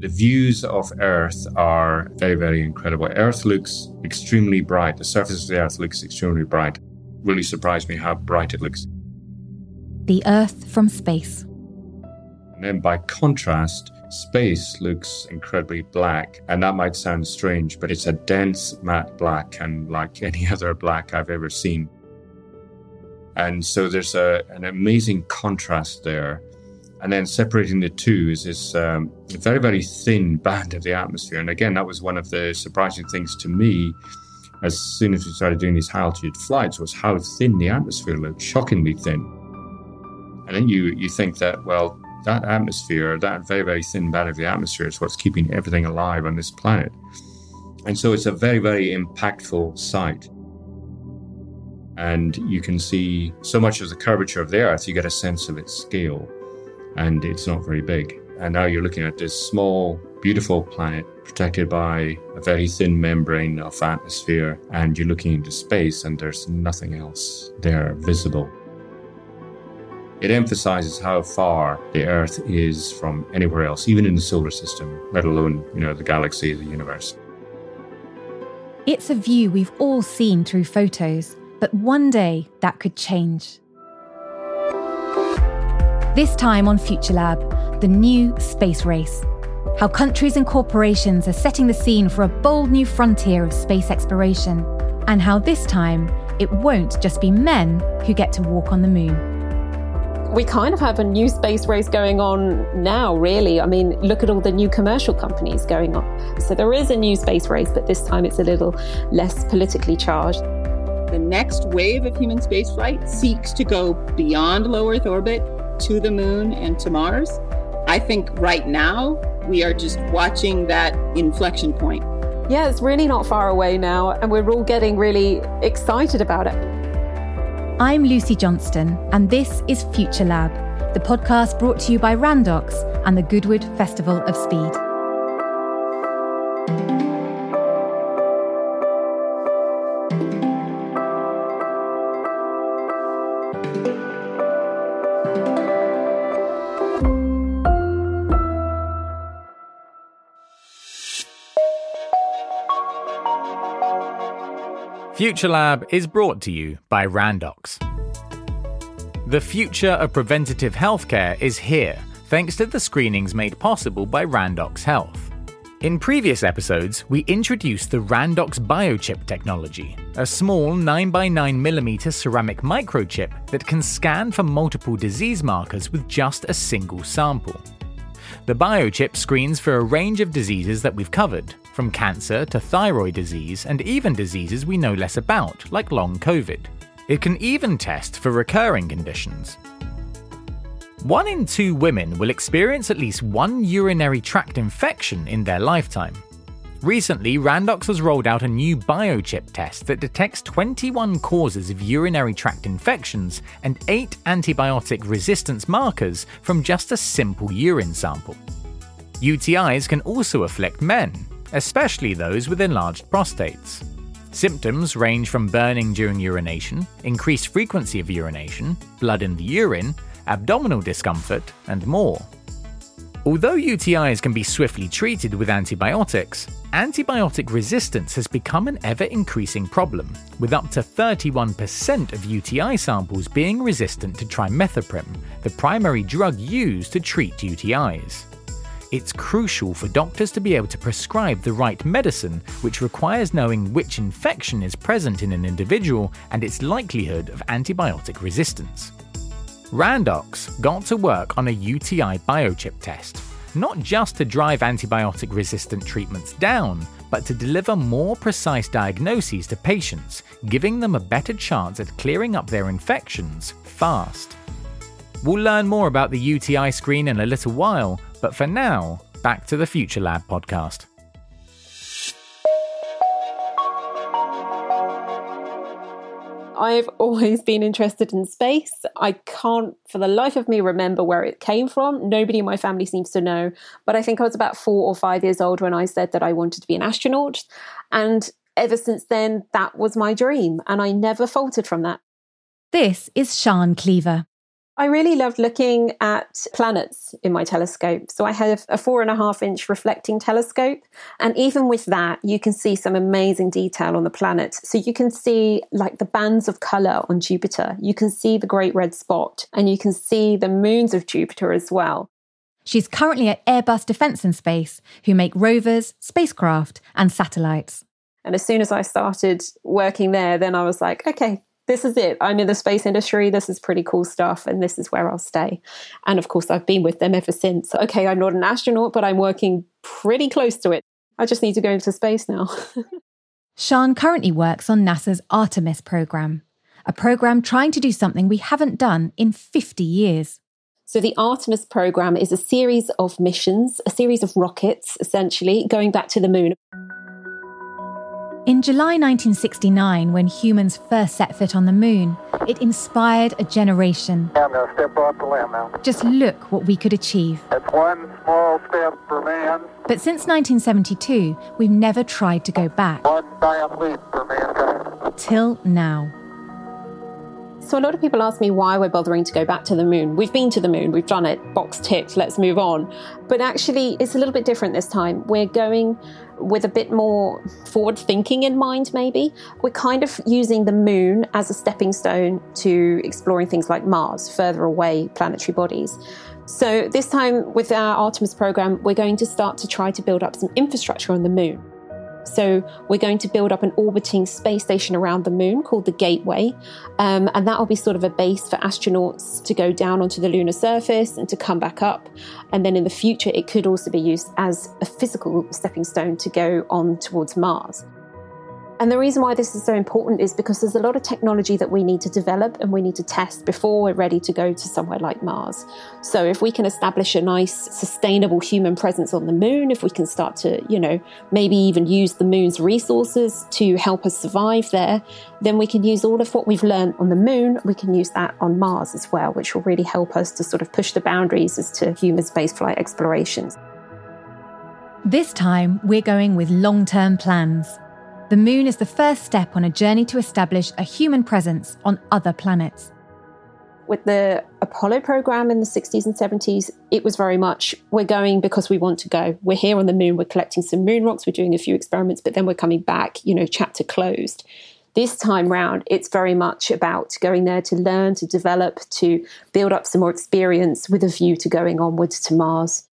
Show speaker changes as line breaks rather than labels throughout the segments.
The views of Earth are very, very incredible. Earth looks extremely bright. The surface of the Earth looks extremely bright. Really surprised me how bright it looks.
The Earth from space.
And then by contrast, space looks incredibly black. And that might sound strange, but it's a dense matte black and like any other black I've ever seen. And so there's a, an amazing contrast there. And then separating the two is this um, very, very thin band of the atmosphere. And again, that was one of the surprising things to me as soon as we started doing these high altitude flights was how thin the atmosphere looked, shockingly thin. And then you, you think that, well, that atmosphere, that very, very thin band of the atmosphere is what's keeping everything alive on this planet. And so it's a very, very impactful sight. And you can see so much of the curvature of the Earth, you get a sense of its scale and it's not very big. And now you're looking at this small, beautiful planet protected by a very thin membrane of atmosphere, and you're looking into space, and there's nothing else there visible. It emphasizes how far the Earth is from anywhere else, even in the solar system, let alone, you know, the galaxy, the universe.
It's a view we've all seen through photos, but one day that could change. This time on Future Lab, the new space race. How countries and corporations are setting the scene for a bold new frontier of space exploration. And how this time, it won't just be men who get to walk on the moon.
We kind of have a new space race going on now, really. I mean, look at all the new commercial companies going on. So there is a new space race, but this time it's a little less politically charged.
The next wave of human spaceflight seeks to go beyond low Earth orbit to the moon and to Mars. I think right now we are just watching that inflection point.
Yeah, it's really not far away now, and we're all getting really excited about it.
I'm Lucy Johnston, and this is Future Lab, the podcast brought to you by Randox and the Goodwood Festival of Speed.
Future Lab is brought to you by Randox. The future of preventative healthcare is here, thanks to the screenings made possible by Randox Health. In previous episodes, we introduced the Randox biochip technology, a small 9x9mm ceramic microchip that can scan for multiple disease markers with just a single sample. The biochip screens for a range of diseases that we've covered, from cancer to thyroid disease and even diseases we know less about, like long COVID. It can even test for recurring conditions. One in two women will experience at least one urinary tract infection in their lifetime. Recently, Randox has rolled out a new biochip test that detects 21 causes of urinary tract infections and 8 antibiotic resistance markers from just a simple urine sample. UTIs can also afflict men, especially those with enlarged prostates. Symptoms range from burning during urination, increased frequency of urination, blood in the urine, abdominal discomfort, and more. Although UTIs can be swiftly treated with antibiotics, antibiotic resistance has become an ever increasing problem, with up to 31% of UTI samples being resistant to trimethoprim, the primary drug used to treat UTIs. It's crucial for doctors to be able to prescribe the right medicine, which requires knowing which infection is present in an individual and its likelihood of antibiotic resistance. Randox got to work on a UTI biochip test, not just to drive antibiotic resistant treatments down, but to deliver more precise diagnoses to patients, giving them a better chance at clearing up their infections fast. We'll learn more about the UTI screen in a little while, but for now, back to the Future Lab podcast.
I've always been interested in space. I can't, for the life of me, remember where it came from. Nobody in my family seems to know. But I think I was about four or five years old when I said that I wanted to be an astronaut. And ever since then, that was my dream. And I never faltered from that.
This is Siân Cleaver.
I really loved looking at planets in my telescope. So I have a four and a half inch reflecting telescope. And even with that, you can see some amazing detail on the planets. So you can see like the bands of color on Jupiter. You can see the great red spot and you can see the moons of Jupiter as well.
She's currently at Airbus Defence and Space, who make rovers, spacecraft, and satellites.
And as soon as I started working there, then I was like, okay, this is it. I'm in the space industry. This is pretty cool stuff. And this is where I'll stay. And of course, I've been with them ever since. Okay, I'm not an astronaut, but I'm working pretty close to it. I just need to go into space now.
Siân currently works on NASA's Artemis program, a program trying to do something we haven't done in 50 years.
So, the Artemis program is a series of missions, a series of rockets, essentially, going back to the moon.
In July 1969, when humans first set foot on the moon, it inspired a generation.
I'm going to step off the limb now.
Just look what we could achieve.
It's one small step for man,
But since 1972, we've never tried to go back.
one giant leap for mankind.
Till now.
So, a lot of people ask me why we're bothering to go back to the moon. We've been to the moon, we've done it, box ticked, let's move on. But actually, it's a little bit different this time. We're going with a bit more forward thinking in mind, maybe. We're kind of using the moon as a stepping stone to exploring things like Mars, further away planetary bodies. So, this time with our Artemis program, we're going to start to try to build up some infrastructure on the moon. So, we're going to build up an orbiting space station around the moon called the Gateway. Um, and that will be sort of a base for astronauts to go down onto the lunar surface and to come back up. And then in the future, it could also be used as a physical stepping stone to go on towards Mars. And the reason why this is so important is because there's a lot of technology that we need to develop and we need to test before we're ready to go to somewhere like Mars. So if we can establish a nice, sustainable human presence on the moon, if we can start to, you know, maybe even use the moon's resources to help us survive there, then we can use all of what we've learned on the moon, we can use that on Mars as well, which will really help us to sort of push the boundaries as to human spaceflight explorations.
This time, we're going with long term plans. The moon is the first step on a journey to establish a human presence on other planets.
with the Apollo program in the 60s and 70s, it was very much we're going because we want to go. We're here on the moon, we're collecting some moon rocks, we're doing a few experiments, but then we're coming back, you know, chapter closed. This time round, it's very much about going there to learn, to develop, to build up some more experience with a view to going onwards to Mars.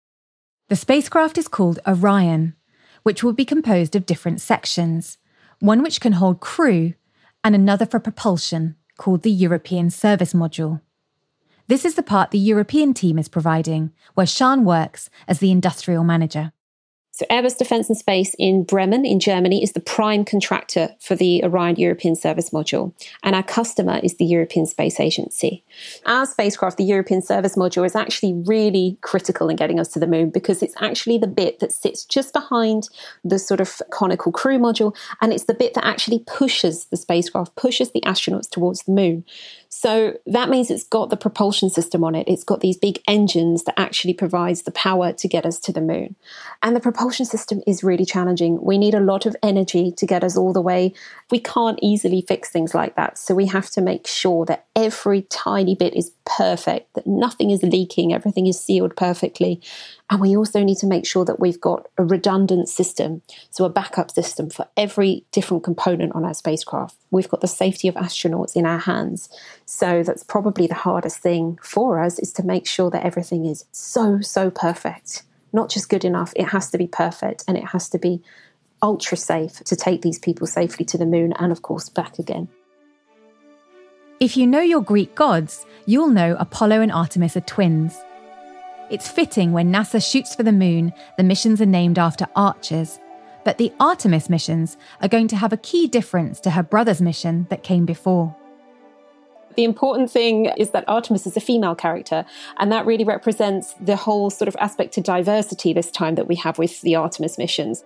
The spacecraft is called Orion, which will be composed of different sections one which can hold crew, and another for propulsion, called the European Service Module. This is the part the European team is providing, where Siân works as the industrial manager.
So, Airbus Defence and Space in Bremen, in Germany, is the prime contractor for the Orion European Service Module, and our customer is the European Space Agency. Our spacecraft, the European Service Module, is actually really critical in getting us to the moon because it's actually the bit that sits just behind the sort of conical crew module, and it's the bit that actually pushes the spacecraft, pushes the astronauts towards the moon. So that means it's got the propulsion system on it. It's got these big engines that actually provides the power to get us to the moon. And the propulsion system is really challenging. We need a lot of energy to get us all the way. We can't easily fix things like that. So we have to make sure that every tiny bit is perfect, that nothing is leaking, everything is sealed perfectly. And we also need to make sure that we've got a redundant system, so a backup system for every different component on our spacecraft. We've got the safety of astronauts in our hands. So that's probably the hardest thing for us is to make sure that everything is so, so perfect. Not just good enough, it has to be perfect and it has to be ultra safe to take these people safely to the moon and, of course, back again.
If you know your Greek gods, you'll know Apollo and Artemis are twins. It's fitting when NASA shoots for the moon, the missions are named after archers. But the Artemis missions are going to have a key difference to her brother's mission that came before.
The important thing is that Artemis is a female character, and that really represents the whole sort of aspect to diversity this time that we have with the Artemis missions.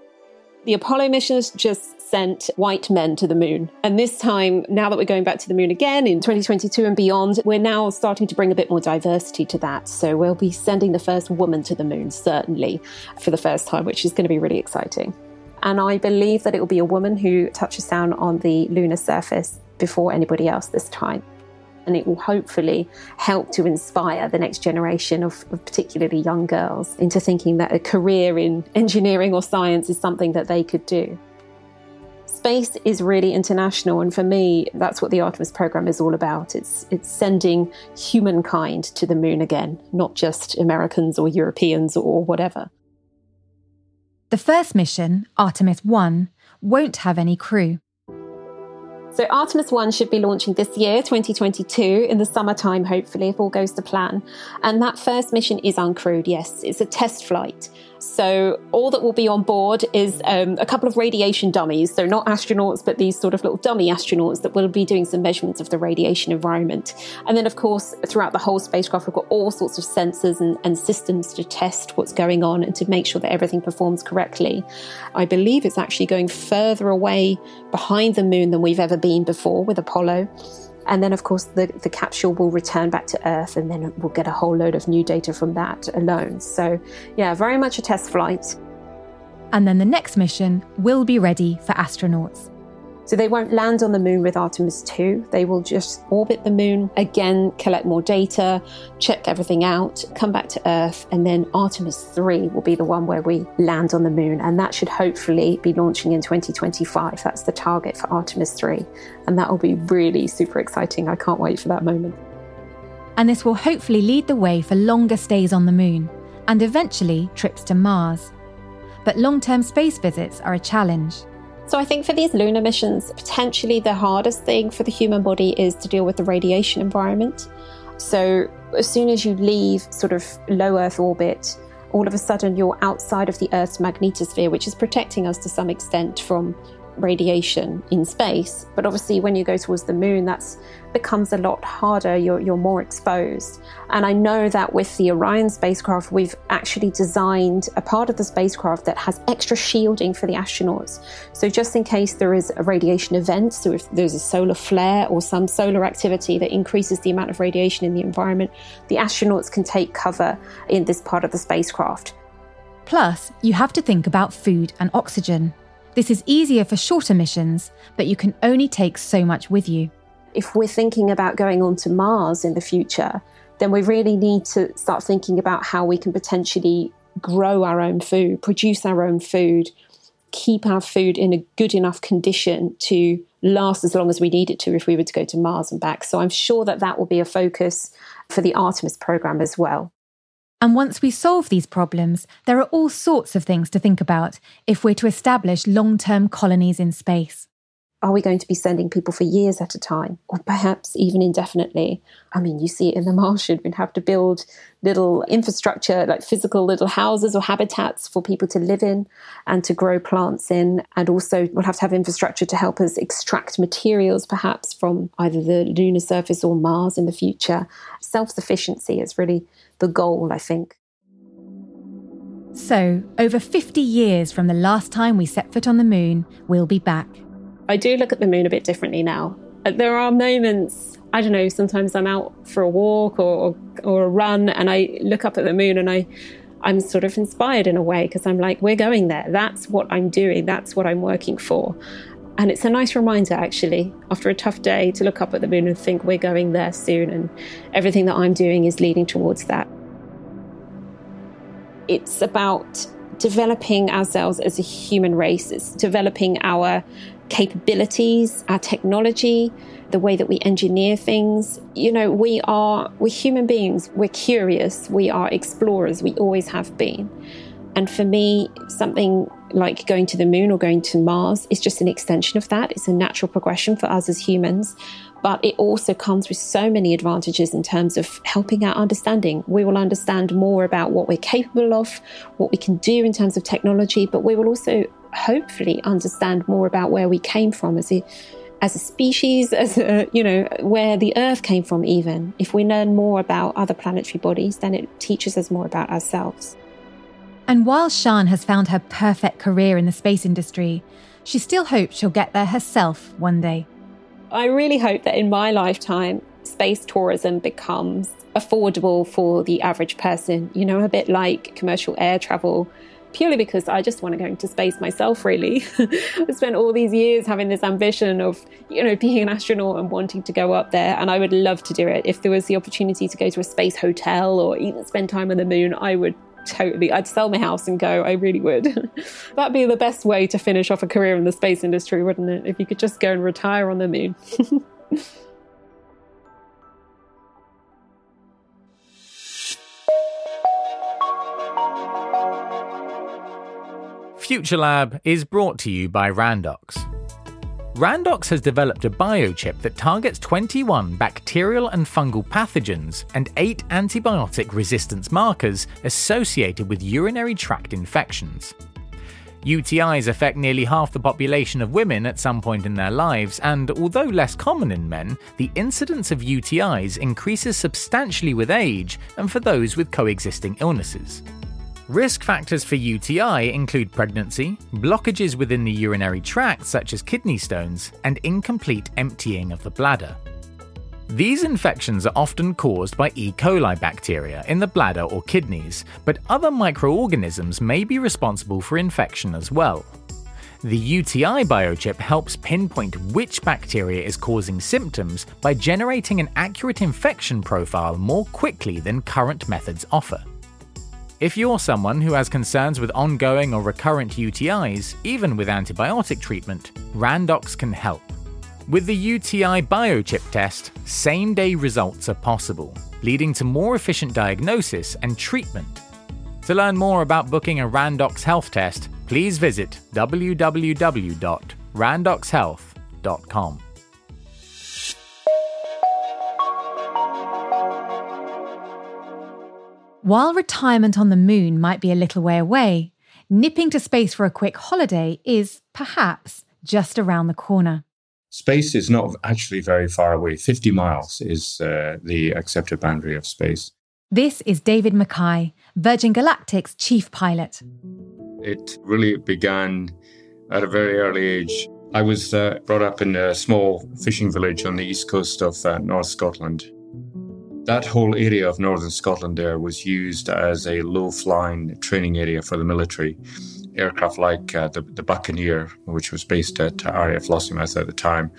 The Apollo missions just sent white men to the moon. And this time, now that we're going back to the moon again in 2022 and beyond, we're now starting to bring a bit more diversity to that. So we'll be sending the first woman to the moon, certainly, for the first time, which is going to be really exciting. And I believe that it will be a woman who touches down on the lunar surface before anybody else this time. And it will hopefully help to inspire the next generation of, of particularly young girls into thinking that a career in engineering or science is something that they could do space is really international and for me that's what the artemis program is all about. It's it's sending humankind to the moon again not just americans or europeans or whatever.
The first mission artemis 1 won't have any crew
so Artemis 1 should be launching this year, 2022, in the summertime, hopefully, if all goes to plan. And that first mission is uncrewed, yes. It's a test flight. So all that will be on board is um, a couple of radiation dummies. So not astronauts, but these sort of little dummy astronauts that will be doing some measurements of the radiation environment. And then, of course, throughout the whole spacecraft, we've got all sorts of sensors and, and systems to test what's going on and to make sure that everything performs correctly. I believe it's actually going further away behind the moon than we've ever been before with Apollo. And then, of course, the, the capsule will return back to Earth, and then we'll get a whole load of new data from that alone. So, yeah, very much a test flight.
And then the next mission will be ready for astronauts.
So they won't land on the moon with Artemis 2. They will just orbit the moon, again, collect more data, check everything out, come back to Earth, and then Artemis 3 will be the one where we land on the moon. And that should hopefully be launching in 2025. That's the target for Artemis 3. And that will be really super exciting. I can't wait for that moment.
And this will hopefully lead the way for longer stays on the moon and eventually trips to Mars. But long term space visits are a challenge.
So I think for these lunar missions, potentially the hardest thing for the human body is to deal with the radiation environment. So as soon as you leave sort of low Earth orbit, all of a sudden you're outside of the Earth's magnetosphere, which is protecting us to some extent from radiation in space. But obviously, when you go towards the moon, that's becomes a lot harder. You're, you're more exposed. And I know that with the Orion spacecraft, we've actually designed a part of the spacecraft that has extra shielding for the astronauts. So just in case there is a radiation event, so if there's a solar flare or some solar activity that increases the amount of radiation in the environment, the astronauts can take cover in this part of the spacecraft.
Plus, you have to think about food and oxygen. This is easier for shorter missions, but you can only take so much with you.
If we're thinking about going on to Mars in the future, then we really need to start thinking about how we can potentially grow our own food, produce our own food, keep our food in a good enough condition to last as long as we need it to if we were to go to Mars and back. So I'm sure that that will be a focus for the Artemis program as well.
And once we solve these problems, there are all sorts of things to think about if we're to establish long term colonies in space.
Are we going to be sending people for years at a time, or perhaps even indefinitely? I mean, you see it in the Martian. We'd have to build little infrastructure, like physical little houses or habitats for people to live in and to grow plants in. And also, we'll have to have infrastructure to help us extract materials, perhaps from either the lunar surface or Mars in the future. Self sufficiency is really the goal, I think.
So, over 50 years from the last time we set foot on the moon, we'll be back.
I do look at the moon a bit differently now. Uh, there are moments, I don't know, sometimes I'm out for a walk or, or, or a run and I look up at the moon and I, I'm sort of inspired in a way because I'm like, we're going there. That's what I'm doing. That's what I'm working for. And it's a nice reminder, actually, after a tough day, to look up at the moon and think we're going there soon, and everything that I'm doing is leading towards that. It's about developing ourselves as a human race, it's developing our capabilities, our technology, the way that we engineer things. You know, we are, we're human beings, we're curious, we are explorers, we always have been. And for me, something like going to the moon or going to Mars is just an extension of that. It's a natural progression for us as humans. But it also comes with so many advantages in terms of helping our understanding. We will understand more about what we're capable of, what we can do in terms of technology, but we will also hopefully understand more about where we came from as a as a species, as a, you know, where the Earth came from, even. If we learn more about other planetary bodies, then it teaches us more about ourselves.
And while Siân has found her perfect career in the space industry, she still hopes she'll get there herself one day.
I really hope that in my lifetime, space tourism becomes affordable for the average person, you know, a bit like commercial air travel purely because I just want to go into space myself, really. I spent all these years having this ambition of, you know, being an astronaut and wanting to go up there. And I would love to do it. If there was the opportunity to go to a space hotel or even spend time on the moon, I would totally i'd sell my house and go i really would. That'd be the best way to finish off a career in the space industry wouldn't it? If you could just go and retire on the moon.
Future Lab is brought to you by Randox. Randox has developed a biochip that targets 21 bacterial and fungal pathogens and 8 antibiotic resistance markers associated with urinary tract infections. UTIs affect nearly half the population of women at some point in their lives, and although less common in men, the incidence of UTIs increases substantially with age and for those with coexisting illnesses. Risk factors for UTI include pregnancy, blockages within the urinary tract, such as kidney stones, and incomplete emptying of the bladder. These infections are often caused by E. coli bacteria in the bladder or kidneys, but other microorganisms may be responsible for infection as well. The UTI biochip helps pinpoint which bacteria is causing symptoms by generating an accurate infection profile more quickly than current methods offer. If you're someone who has concerns with ongoing or recurrent UTIs, even with antibiotic treatment, Randox can help. With the UTI biochip test, same day results are possible, leading to more efficient diagnosis and treatment. To learn more about booking a Randox health test, please visit www.randoxhealth.com.
While retirement on the moon might be a little way away, nipping to space for a quick holiday is, perhaps, just around the corner.
Space is not actually very far away. 50 miles is uh, the accepted boundary of space.
This is David Mackay, Virgin Galactic's chief pilot.
It really began at a very early age. I was uh, brought up in a small fishing village on the east coast of uh, North Scotland. That whole area of northern Scotland there was used as a low flying training area for the military. Aircraft like uh, the, the Buccaneer, which was based at RAF Lossiemouth at the time,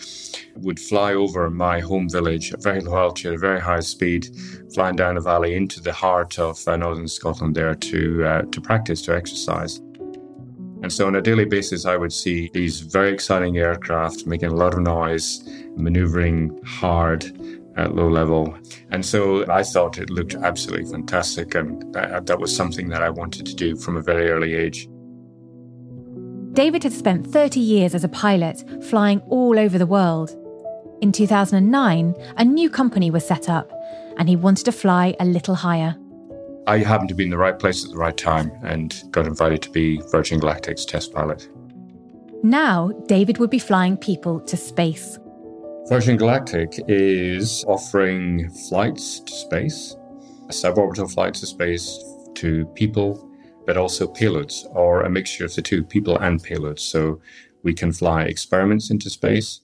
would fly over my home village at very low altitude, very high speed, flying down a valley into the heart of uh, northern Scotland there to, uh, to practice, to exercise. And so on a daily basis, I would see these very exciting aircraft making a lot of noise, maneuvering hard, at low level. And so I thought it looked absolutely fantastic. And that, that, was something that I wanted to do from a very early age.
David had spent 30 years as a pilot, flying all over the world. In 2009, a new company was set up, and he wanted to fly a little higher.
I happened to be in the right place at the right time and got invited to be Virgin Galactic's test pilot.
Now, David would be flying people to space.
Virgin Galactic is offering flights to space, suborbital flights to space to people, but also payloads, or a mixture of the two, people and payloads. So we can fly experiments into space.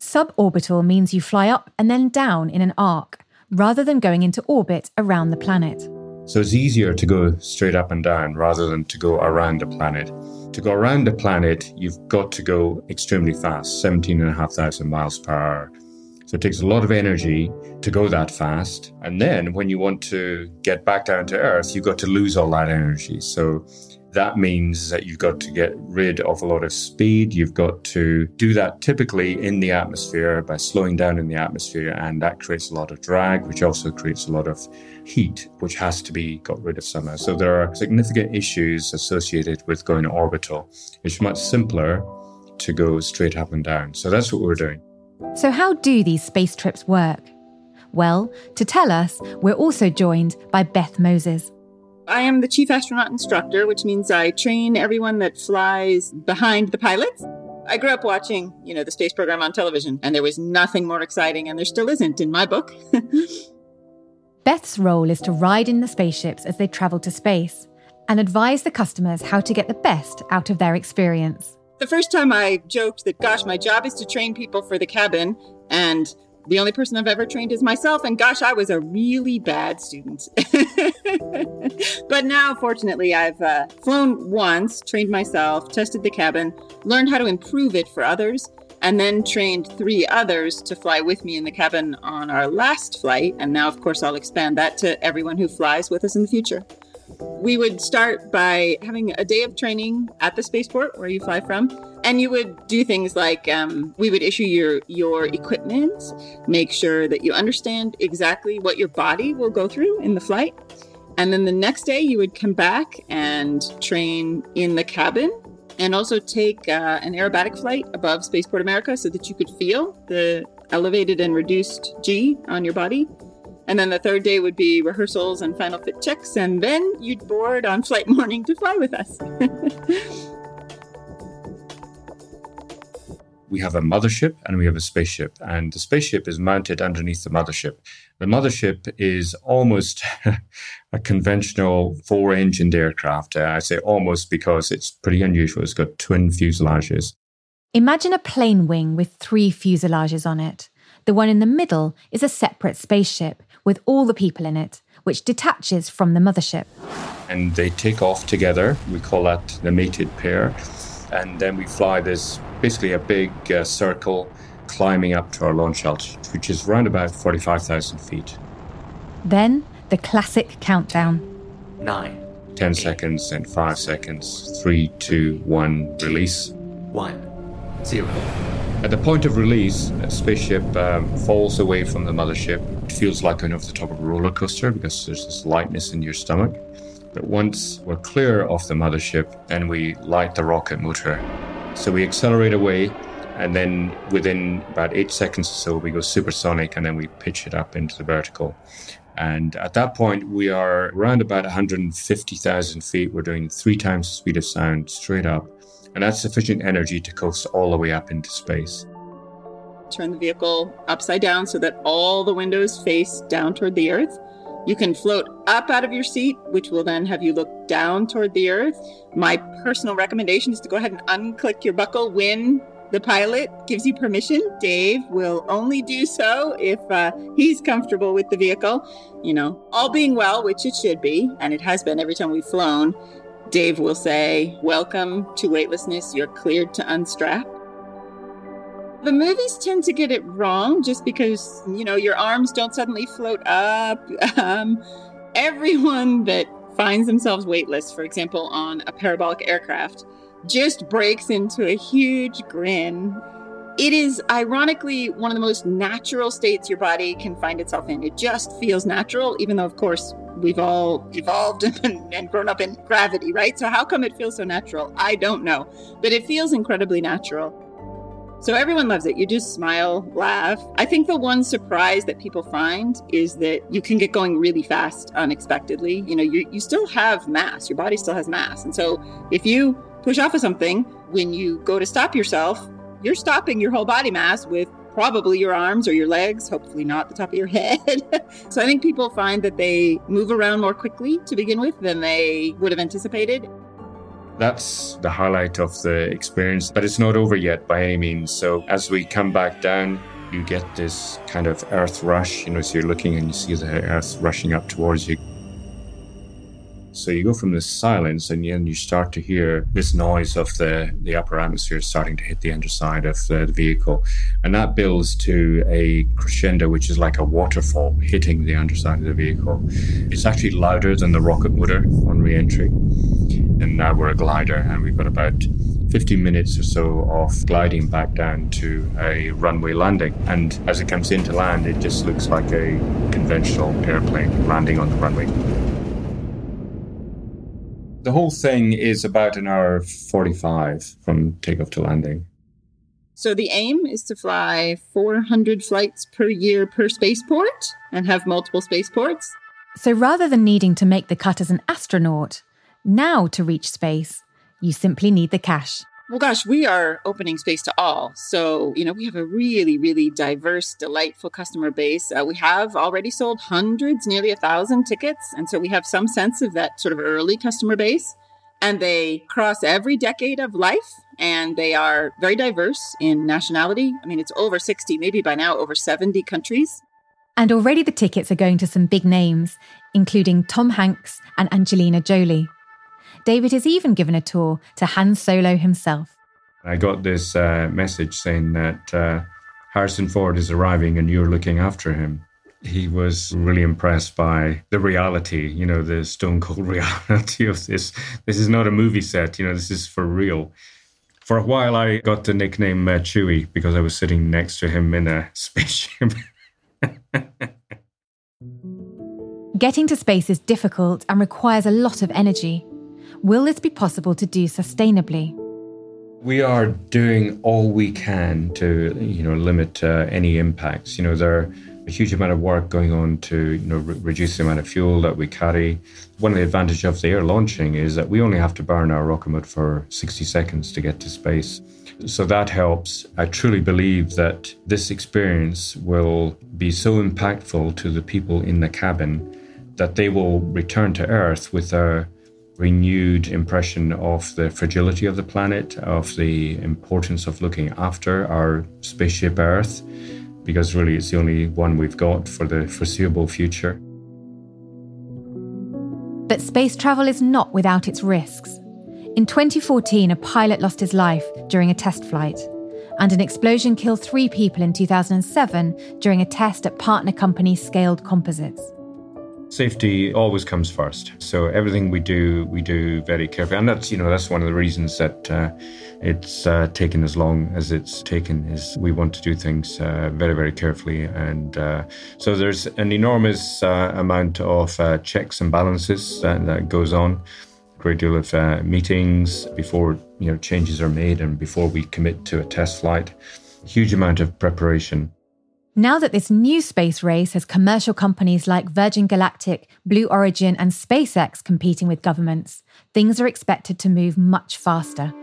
Suborbital means you fly up and then down in an arc, rather than going into orbit around the planet.
So it's easier to go straight up and down rather than to go around the planet. To go around the planet, you've got to go extremely fast, 17,500 miles per hour. So it takes a lot of energy to go that fast. And then when you want to get back down to Earth, you've got to lose all that energy. So that means that you've got to get rid of a lot of speed. You've got to do that typically in the atmosphere by slowing down in the atmosphere, and that creates a lot of drag, which also creates a lot of heat, which has to be got rid of somehow. So there are significant issues associated with going orbital. It's much simpler to go straight up and down. So that's what we're doing.
So, how do these space trips work? Well, to tell us, we're also joined by Beth Moses.
I am the chief astronaut instructor, which means I train everyone that flies behind the pilots. I grew up watching, you know, the space program on television, and there was nothing more exciting, and there still isn't in my book.
Beth's role is to ride in the spaceships as they travel to space and advise the customers how to get the best out of their experience.
The first time I joked that, gosh, my job is to train people for the cabin, and the only person I've ever trained is myself, and gosh, I was a really bad student. but now, fortunately, I've uh, flown once, trained myself, tested the cabin, learned how to improve it for others, and then trained three others to fly with me in the cabin on our last flight. And now, of course, I'll expand that to everyone who flies with us in the future. We would start by having a day of training at the spaceport where you fly from, and you would do things like um, we would issue your your equipment, make sure that you understand exactly what your body will go through in the flight, and then the next day you would come back and train in the cabin and also take uh, an aerobatic flight above Spaceport America so that you could feel the elevated and reduced G on your body. And then the third day would be rehearsals and final fit checks, and then you'd board on flight morning to fly with us.
we have a mothership and we have a spaceship, and the spaceship is mounted underneath the mothership. The mothership is almost a conventional four engined aircraft. Uh, I say almost because it's pretty unusual. It's got twin fuselages.
Imagine a plane wing with three fuselages on it. The one in the middle is a separate spaceship with all the people in it, which detaches from the mothership.
And they take off together. We call that the mated pair. And then we fly this basically a big uh, circle climbing up to our launch altitude, which is around about 45,000 feet.
Then the classic countdown.
Nine.
10 seconds and 5 seconds. Three, two, one, release.
One. Zero.
At the point of release, a spaceship um, falls away from the mothership. It feels like going off the top of a roller coaster because there's this lightness in your stomach. But once we're clear of the mothership, and we light the rocket motor. So we accelerate away, and then within about eight seconds or so, we go supersonic and then we pitch it up into the vertical. And at that point, we are around about 150,000 feet. We're doing three times the speed of sound straight up. And that's sufficient energy to coast all the way up into space.
Turn the vehicle upside down so that all the windows face down toward the earth. You can float up out of your seat, which will then have you look down toward the earth. My personal recommendation is to go ahead and unclick your buckle when the pilot gives you permission. Dave will only do so if uh, he's comfortable with the vehicle. You know, all being well, which it should be, and it has been every time we've flown. Dave will say, Welcome to weightlessness. You're cleared to unstrap. The movies tend to get it wrong just because, you know, your arms don't suddenly float up. Um, everyone that finds themselves weightless, for example, on a parabolic aircraft, just breaks into a huge grin. It is ironically one of the most natural states your body can find itself in. It just feels natural, even though, of course, we've all evolved and, grown up in gravity, right? So, how come it feels so natural? I don't know, but it feels incredibly natural. So, everyone loves it. You just smile, laugh. I think the one surprise that people find is that you can get going really fast unexpectedly. You know, you, you still have mass, your body still has mass. And so, if you push off of something, when you go to stop yourself, you're stopping your whole body mass with probably your arms or your legs, hopefully not the top of your head. so I think people find that they move around more quickly to begin with than they would have anticipated.
That's the highlight of the experience, but it's not over yet by any means. So as we come back down, you get this kind of earth rush, you know, so you're looking and you see the earth rushing up towards you. So you go from this silence and then you start to hear this noise of the, the upper atmosphere starting to hit the underside of the, the vehicle. And that builds to a crescendo, which is like a waterfall hitting the underside of the vehicle. It's actually louder than the rocket motor on re entry. And now we're a glider and we've got about 15 minutes or so of gliding back down to a runway landing. And as it comes into land, it just looks like a conventional airplane landing on the runway. The whole thing is about an hour 45 from takeoff to landing.
So the aim is to fly 400 flights per year per spaceport and have multiple spaceports.
So rather than needing to make the cut as an astronaut, now to reach space, you simply need the cash.
Well, gosh, we are opening space to all. So, you know, we have a really, really diverse, delightful customer base. Uh, we have already sold hundreds, nearly a thousand tickets. And so we have some sense of that sort of early customer base. And they cross every decade of life and they are very diverse in nationality. I mean, it's over 60, maybe by now over 70 countries.
And already the tickets are going to some big names, including Tom Hanks and Angelina Jolie. David has even given a tour to Han Solo himself.
I got this uh, message saying that uh, Harrison Ford is arriving and you're looking after him. He was really impressed by the reality, you know, the stone cold reality of this. This is not a movie set, you know, this is for real. For a while, I got the nickname uh, Chewie because I was sitting next to him in a spaceship.
Getting to space is difficult and requires a lot of energy. Will this be possible to do sustainably?
We are doing all we can to, you know, limit uh, any impacts. You know, there are a huge amount of work going on to, you know, re- reduce the amount of fuel that we carry. One of the advantages of the air launching is that we only have to burn our rocket mode for 60 seconds to get to space. So that helps. I truly believe that this experience will be so impactful to the people in the cabin that they will return to Earth with a renewed impression of the fragility of the planet, of the importance of looking after our spaceship Earth, because really it's the only one we've got for the foreseeable future.
But space travel is not without its risks. In 2014, a pilot lost his life during a test flight, and an explosion killed three people in 2007 during a test at partner company Scaled Composites.
Safety always comes first. So everything we do, we do very carefully, and that's you know that's one of the reasons that uh, it's uh, taken as long as it's taken. Is we want to do things uh, very very carefully, and uh, so there's an enormous uh, amount of uh, checks and balances that, that goes on. A great deal of meetings before you know changes are made, and before we commit to a test flight. Huge amount of preparation.
Now that this new space race has commercial companies like Virgin Galactic, Blue Origin, and SpaceX competing with governments, things are expected to move much faster.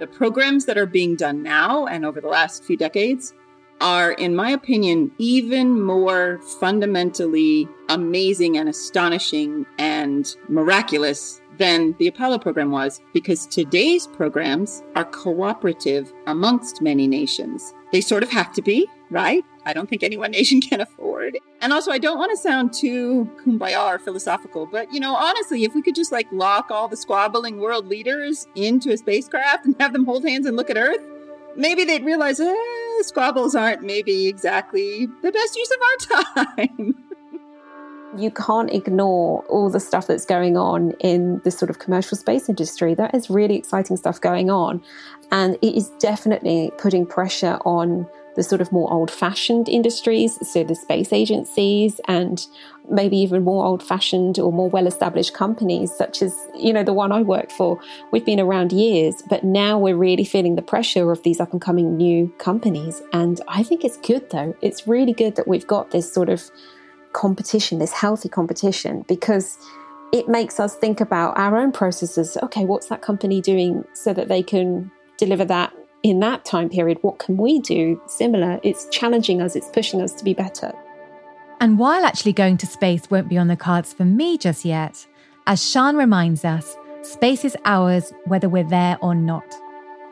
The programs that are being done now and over the last few decades are, in my opinion, even more fundamentally amazing and astonishing and miraculous than the Apollo program was because today's programs are cooperative amongst many nations. They sort of have to be, right? I don't think any one nation can afford. And also, I don't want to sound too kumbaya or philosophical, but you know, honestly, if we could just like lock all the squabbling world leaders into a spacecraft and have them hold hands and look at Earth, maybe they'd realize eh, squabbles aren't maybe exactly the best use of our time.
you can't ignore all the stuff that's going on in the sort of commercial space industry. There is really exciting stuff going on. And it is definitely putting pressure on the sort of more old fashioned industries, so the space agencies and maybe even more old fashioned or more well established companies, such as, you know, the one I work for. We've been around years, but now we're really feeling the pressure of these up and coming new companies. And I think it's good though. It's really good that we've got this sort of competition, this healthy competition, because it makes us think about our own processes. Okay, what's that company doing so that they can deliver that in that time period? What can we do similar? It's challenging us, it's pushing us to be better.
And while actually going to space won't be on the cards for me just yet, as Siân reminds us, space is ours whether we're there or not.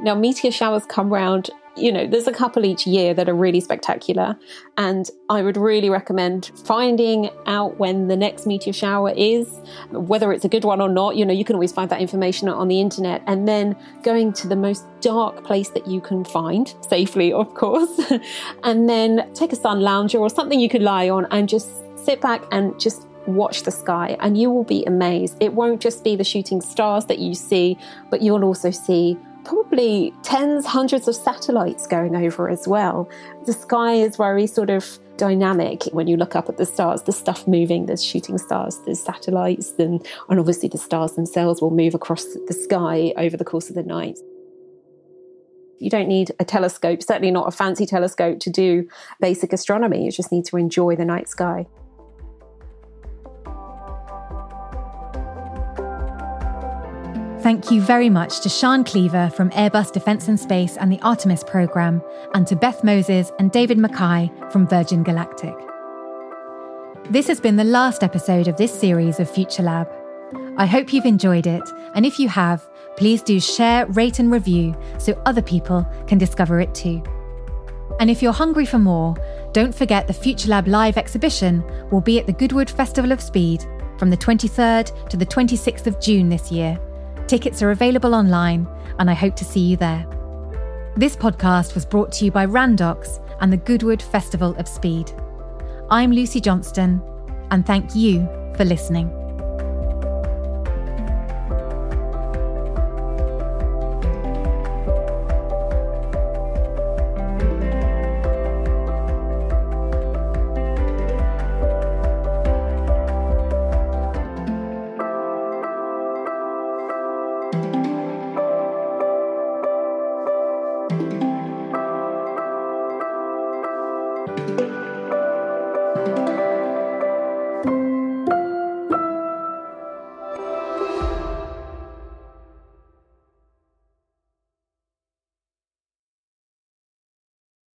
Now, meteor showers come round you know, there's a couple each year that are really spectacular. And I would really recommend finding out when the next meteor shower is, whether it's a good one or not. You know, you can always find that information on the internet. And then going to the most dark place that you can find, safely, of course. and then take a sun lounger or something you could lie on and just sit back and just watch the sky and you will be amazed. It won't just be the shooting stars that you see, but you'll also see probably tens, hundreds of satellites going over as well. The sky is very sort of dynamic when you look up at the stars, the stuff moving, there's shooting stars, there's satellites, and, and obviously the stars themselves will move across the sky over the course of the night. You don't need a telescope, certainly not a fancy telescope, to do basic astronomy. You just need to enjoy the night sky.
Thank you very much to Siân Cleaver from Airbus Defence and Space and the Artemis programme, and to Beth Moses and David Mackay from Virgin Galactic. This has been the last episode of this series of Future Lab. I hope you've enjoyed it, and if you have, please do share, rate, and review so other people can discover it too. And if you're hungry for more, don't forget the Future Lab live exhibition will be at the Goodwood Festival of Speed from the 23rd to the 26th of June this year. Tickets are available online, and I hope to see you there. This podcast was brought to you by Randox and the Goodwood Festival of Speed. I'm Lucy Johnston, and thank you for listening.